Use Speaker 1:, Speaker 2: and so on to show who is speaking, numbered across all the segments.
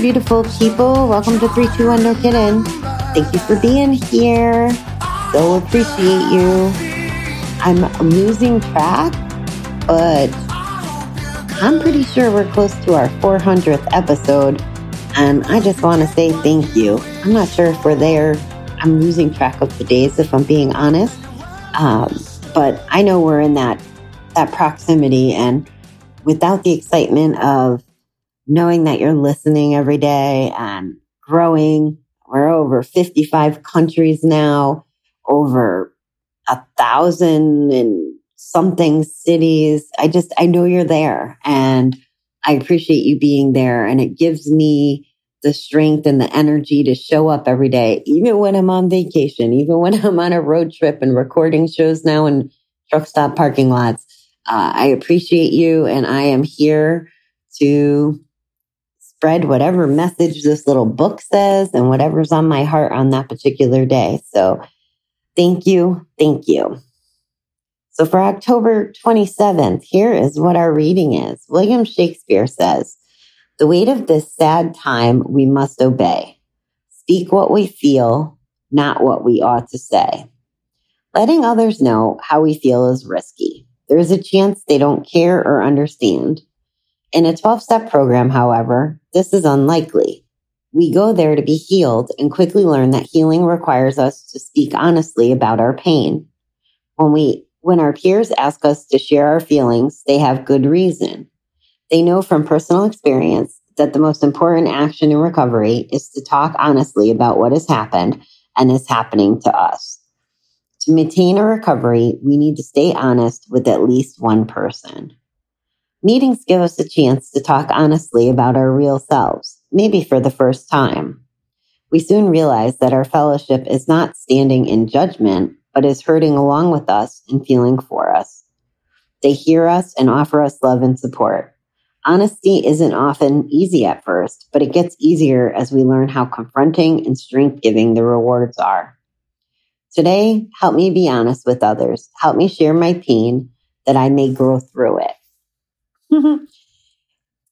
Speaker 1: beautiful people. Welcome to 321 No Kidding. Thank you for being here. So appreciate you. I'm losing track, but I'm pretty sure we're close to our 400th episode. And I just want to say thank you. I'm not sure if we're there. I'm losing track of the days, if I'm being honest. Um, but I know we're in that that proximity, and without the excitement of knowing that you're listening every day and growing. We're over 55 countries now, over a thousand and something cities. I just, I know you're there and I appreciate you being there. And it gives me the strength and the energy to show up every day, even when I'm on vacation, even when I'm on a road trip and recording shows now in truck stop parking lots. Uh, I appreciate you and I am here to spread whatever message this little book says and whatever's on my heart on that particular day. So thank you. Thank you. So for October 27th, here is what our reading is. William Shakespeare says, the weight of this sad time we must obey. Speak what we feel, not what we ought to say. Letting others know how we feel is risky. There is a chance they don't care or understand. In a 12 step program, however, this is unlikely. We go there to be healed and quickly learn that healing requires us to speak honestly about our pain. When we, when our peers ask us to share our feelings, they have good reason. They know from personal experience that the most important action in recovery is to talk honestly about what has happened and is happening to us. To maintain a recovery, we need to stay honest with at least one person. Meetings give us a chance to talk honestly about our real selves, maybe for the first time. We soon realize that our fellowship is not standing in judgment, but is hurting along with us and feeling for us. They hear us and offer us love and support. Honesty isn't often easy at first, but it gets easier as we learn how confronting and strength giving the rewards are. Today, help me be honest with others. Help me share my pain that I may grow through it.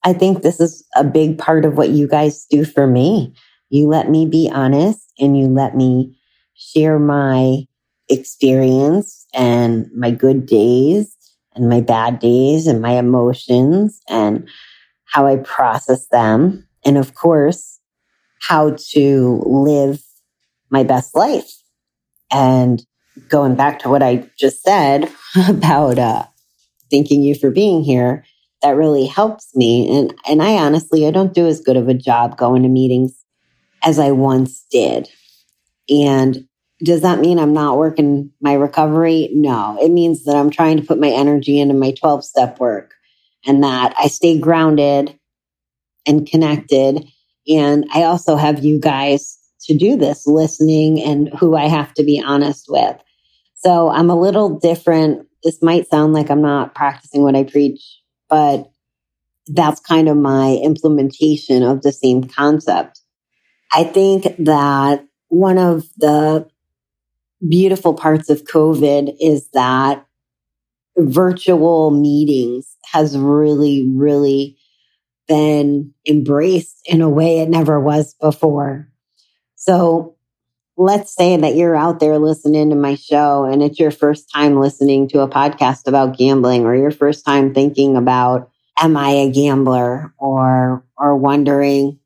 Speaker 1: I think this is a big part of what you guys do for me. You let me be honest and you let me share my experience and my good days and my bad days and my emotions and how I process them. And of course, how to live my best life. And going back to what I just said about uh, thanking you for being here, that really helps me. And and I honestly I don't do as good of a job going to meetings as I once did. And does that mean I'm not working my recovery? No. It means that I'm trying to put my energy into my 12 step work and that I stay grounded and connected. And I also have you guys to do this listening and who I have to be honest with. So I'm a little different. This might sound like I'm not practicing what I preach, but that's kind of my implementation of the same concept. I think that one of the beautiful parts of COVID is that virtual meetings has really, really been embraced in a way it never was before. So let's say that you're out there listening to my show and it's your first time listening to a podcast about gambling or your first time thinking about am I a gambler or or wondering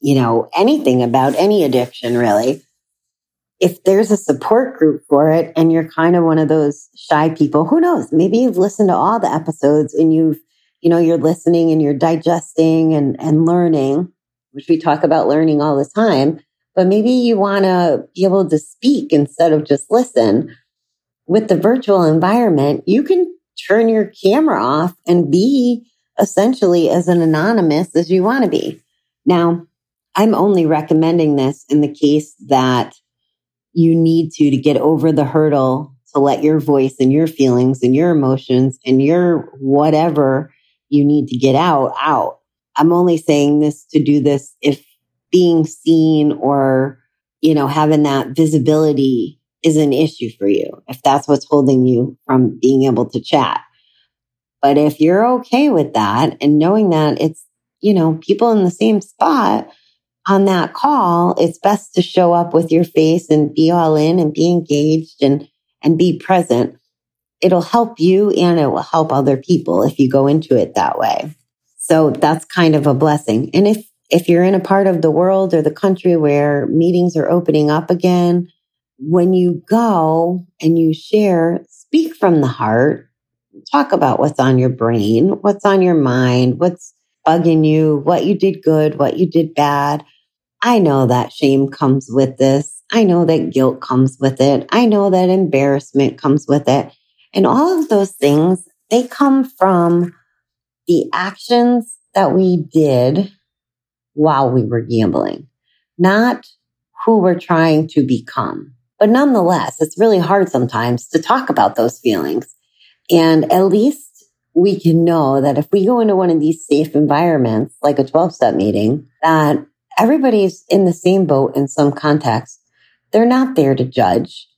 Speaker 1: you know anything about any addiction really. If there's a support group for it and you're kind of one of those shy people who knows? Maybe you've listened to all the episodes and you've you know you're listening and you're digesting and and learning which we talk about learning all the time but maybe you want to be able to speak instead of just listen. With the virtual environment, you can turn your camera off and be essentially as an anonymous as you want to be. Now, I'm only recommending this in the case that you need to to get over the hurdle to let your voice and your feelings and your emotions and your whatever you need to get out out. I'm only saying this to do this if being seen or, you know, having that visibility is an issue for you, if that's what's holding you from being able to chat. But if you're okay with that and knowing that it's, you know, people in the same spot on that call, it's best to show up with your face and be all in and be engaged and, and be present. It'll help you and it will help other people if you go into it that way. So that's kind of a blessing. And if, if you're in a part of the world or the country where meetings are opening up again, when you go and you share, speak from the heart, talk about what's on your brain, what's on your mind, what's bugging you, what you did good, what you did bad. I know that shame comes with this. I know that guilt comes with it. I know that embarrassment comes with it. And all of those things, they come from the actions that we did while we were gambling, not who we're trying to become. But nonetheless, it's really hard sometimes to talk about those feelings. And at least we can know that if we go into one of these safe environments, like a 12 step meeting, that everybody's in the same boat in some context. They're not there to judge.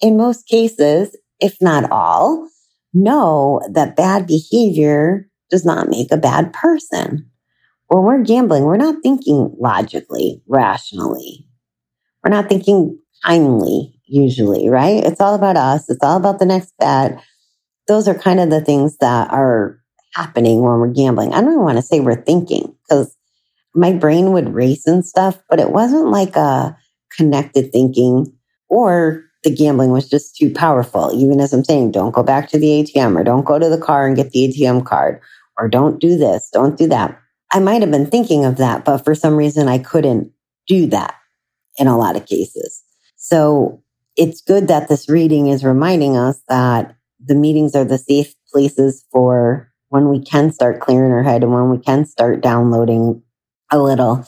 Speaker 1: In most cases, if not all, know that bad behavior does not make a bad person. When we're gambling, we're not thinking logically, rationally. We're not thinking kindly, usually, right? It's all about us. It's all about the next bet. Those are kind of the things that are happening when we're gambling. I don't even want to say we're thinking because my brain would race and stuff, but it wasn't like a connected thinking or the gambling was just too powerful. Even as I'm saying, don't go back to the ATM or don't go to the car and get the ATM card or don't do this, don't do that. I might have been thinking of that, but for some reason I couldn't do that in a lot of cases. So it's good that this reading is reminding us that the meetings are the safe places for when we can start clearing our head and when we can start downloading a little.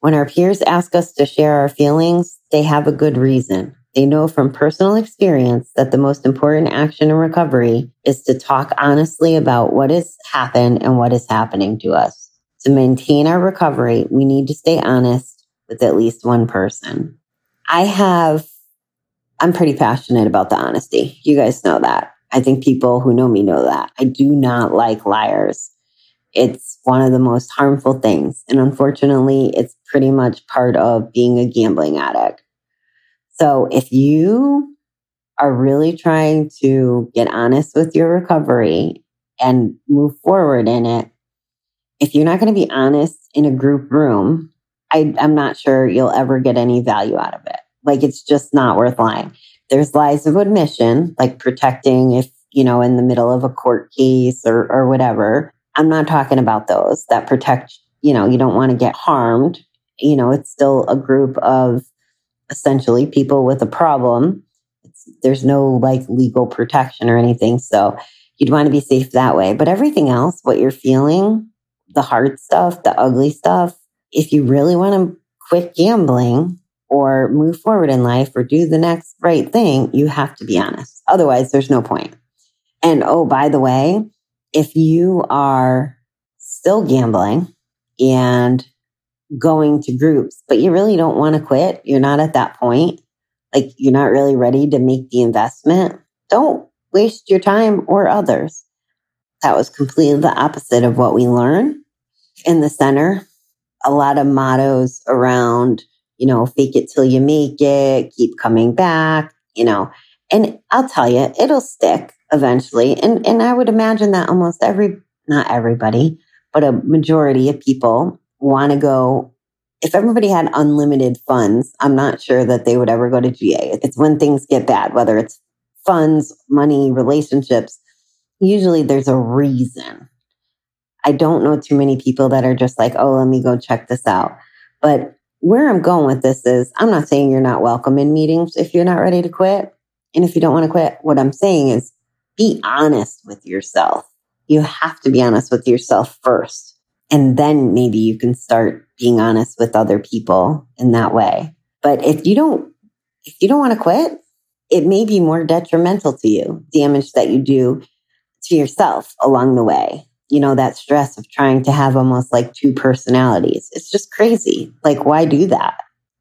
Speaker 1: When our peers ask us to share our feelings, they have a good reason. They know from personal experience that the most important action in recovery is to talk honestly about what has happened and what is happening to us. To maintain our recovery, we need to stay honest with at least one person. I have, I'm pretty passionate about the honesty. You guys know that. I think people who know me know that. I do not like liars. It's one of the most harmful things. And unfortunately, it's pretty much part of being a gambling addict. So if you are really trying to get honest with your recovery and move forward in it, if you're not going to be honest in a group room, I, I'm not sure you'll ever get any value out of it. Like it's just not worth lying. There's lies of admission, like protecting if, you know, in the middle of a court case or, or whatever. I'm not talking about those that protect, you know, you don't want to get harmed. You know, it's still a group of essentially people with a problem. It's, there's no like legal protection or anything. So you'd want to be safe that way. But everything else, what you're feeling, the hard stuff, the ugly stuff, if you really want to quit gambling or move forward in life or do the next right thing, you have to be honest. Otherwise, there's no point. And oh, by the way, if you are still gambling and going to groups, but you really don't want to quit, you're not at that point, like you're not really ready to make the investment, don't waste your time or others. That was completely the opposite of what we learn in the center a lot of mottos around, you know, fake it till you make it, keep coming back, you know, and I'll tell you, it'll stick eventually. And, and I would imagine that almost every, not everybody, but a majority of people want to go. If everybody had unlimited funds, I'm not sure that they would ever go to GA. It's when things get bad, whether it's funds, money, relationships. Usually there's a reason I don't know too many people that are just like, oh, let me go check this out. But where I'm going with this is I'm not saying you're not welcome in meetings if you're not ready to quit. And if you don't want to quit, what I'm saying is be honest with yourself. You have to be honest with yourself first. And then maybe you can start being honest with other people in that way. But if you don't, if you don't want to quit, it may be more detrimental to you, damage that you do to yourself along the way you know, that stress of trying to have almost like two personalities. It's just crazy. Like, why do that?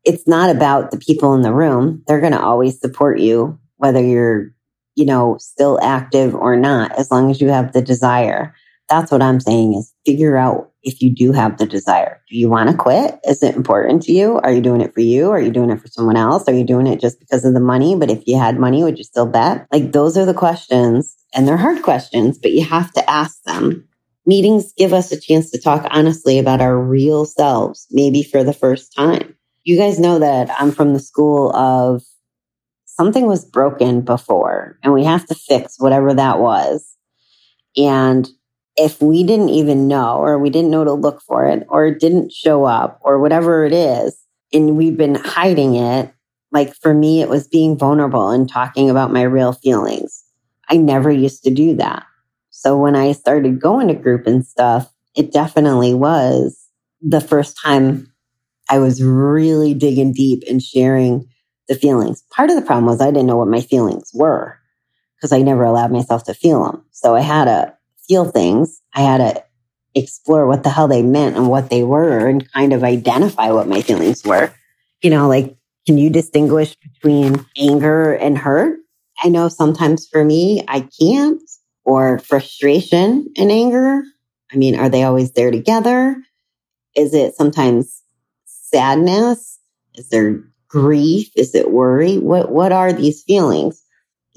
Speaker 1: it's not about the people in the room. They're going to always support you, whether you're, you know, still active or not, as long as you have the desire. That's what I'm saying is figure out if you do have the desire. Do you want to quit? Is it important to you? Are you doing it for you? Are you doing it for someone else? Are you doing it just because of the money? But if you had money, would you still bet? Like those are the questions and they're hard questions, but you have to ask them. Meetings give us a chance to talk honestly about our real selves, maybe for the first time. You guys know that I'm from the school of something was broken before and we have to fix whatever that was. And if we didn't even know or we didn't know to look for it or it didn't show up or whatever it is and we've been hiding it like for me it was being vulnerable and talking about my real feelings i never used to do that so when i started going to group and stuff it definitely was the first time i was really digging deep and sharing the feelings part of the problem was i didn't know what my feelings were because i never allowed myself to feel them so i had to feel things, I had to explore what the hell they meant and what they were and kind of identify what my feelings were. You know, like, can you distinguish between anger and hurt? I know sometimes for me, I can't, or frustration and anger. I mean, are they always there together? Is it sometimes sadness? Is there grief? Is it worry? What, what are these feelings?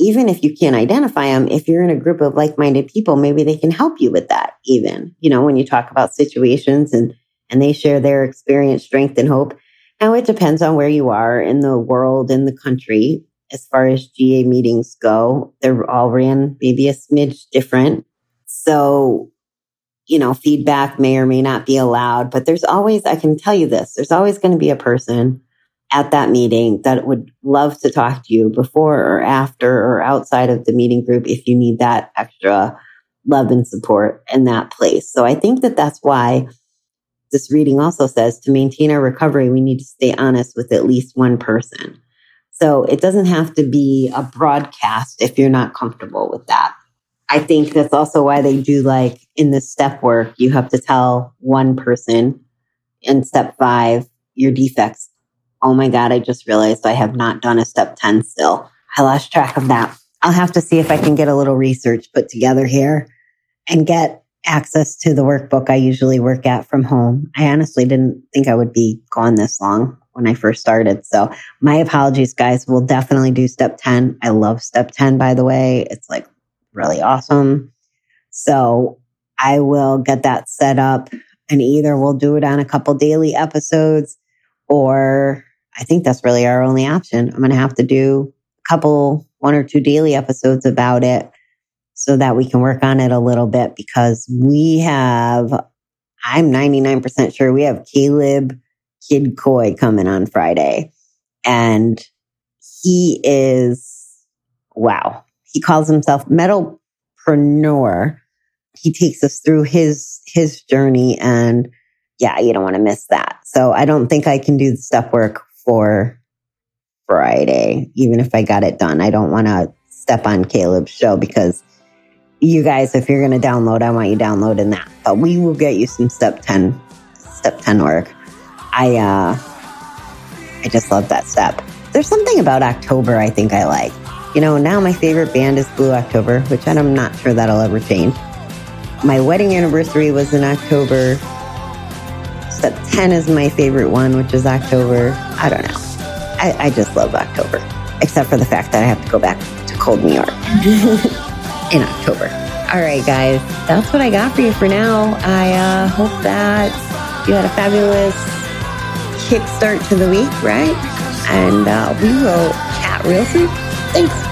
Speaker 1: even if you can't identify them, if you're in a group of like minded people, maybe they can help you with that, even, you know, when you talk about situations and, and they share their experience, strength, and hope. Now, it depends on where you are in the world, in the country. As far as GA meetings go, they're all ran maybe a smidge different. So, you know, feedback may or may not be allowed, but there's always, I can tell you this, there's always going to be a person at that meeting that would love to talk to you before or after or outside of the meeting group if you need that extra love and support in that place. So I think that that's why this reading also says to maintain our recovery, we need to stay honest with at least one person. So it doesn't have to be a broadcast if you're not comfortable with that. I think that's also why they do like in the step work, you have to tell one person in step five your defects Oh my God, I just realized I have not done a step 10 still. I lost track of that. I'll have to see if I can get a little research put together here and get access to the workbook I usually work at from home. I honestly didn't think I would be gone this long when I first started. So my apologies, guys. We'll definitely do step 10. I love step 10, by the way. It's like really awesome. So I will get that set up and either we'll do it on a couple daily episodes or I think that's really our only option. I'm going to have to do a couple, one or two daily episodes about it so that we can work on it a little bit because we have, I'm 99% sure we have Caleb Kid Coy coming on Friday. And he is, wow, he calls himself metalpreneur. He takes us through his, his journey and yeah, you don't want to miss that. So I don't think I can do the step work for Friday, even if I got it done. I don't want to step on Caleb's show because you guys, if you're going to download, I want you downloading that. But we will get you some step 10, step 10 work. I, uh, I just love that step. There's something about October I think I like. You know, now my favorite band is Blue October, which I'm not sure that'll ever change. My wedding anniversary was in October. Step 10 is my favorite one, which is October. I don't know. I, I just love October, except for the fact that I have to go back to cold New York in October. All right, guys, that's what I got for you for now. I uh, hope that you had a fabulous kickstart to the week, right? And uh, we will chat real soon. Thanks.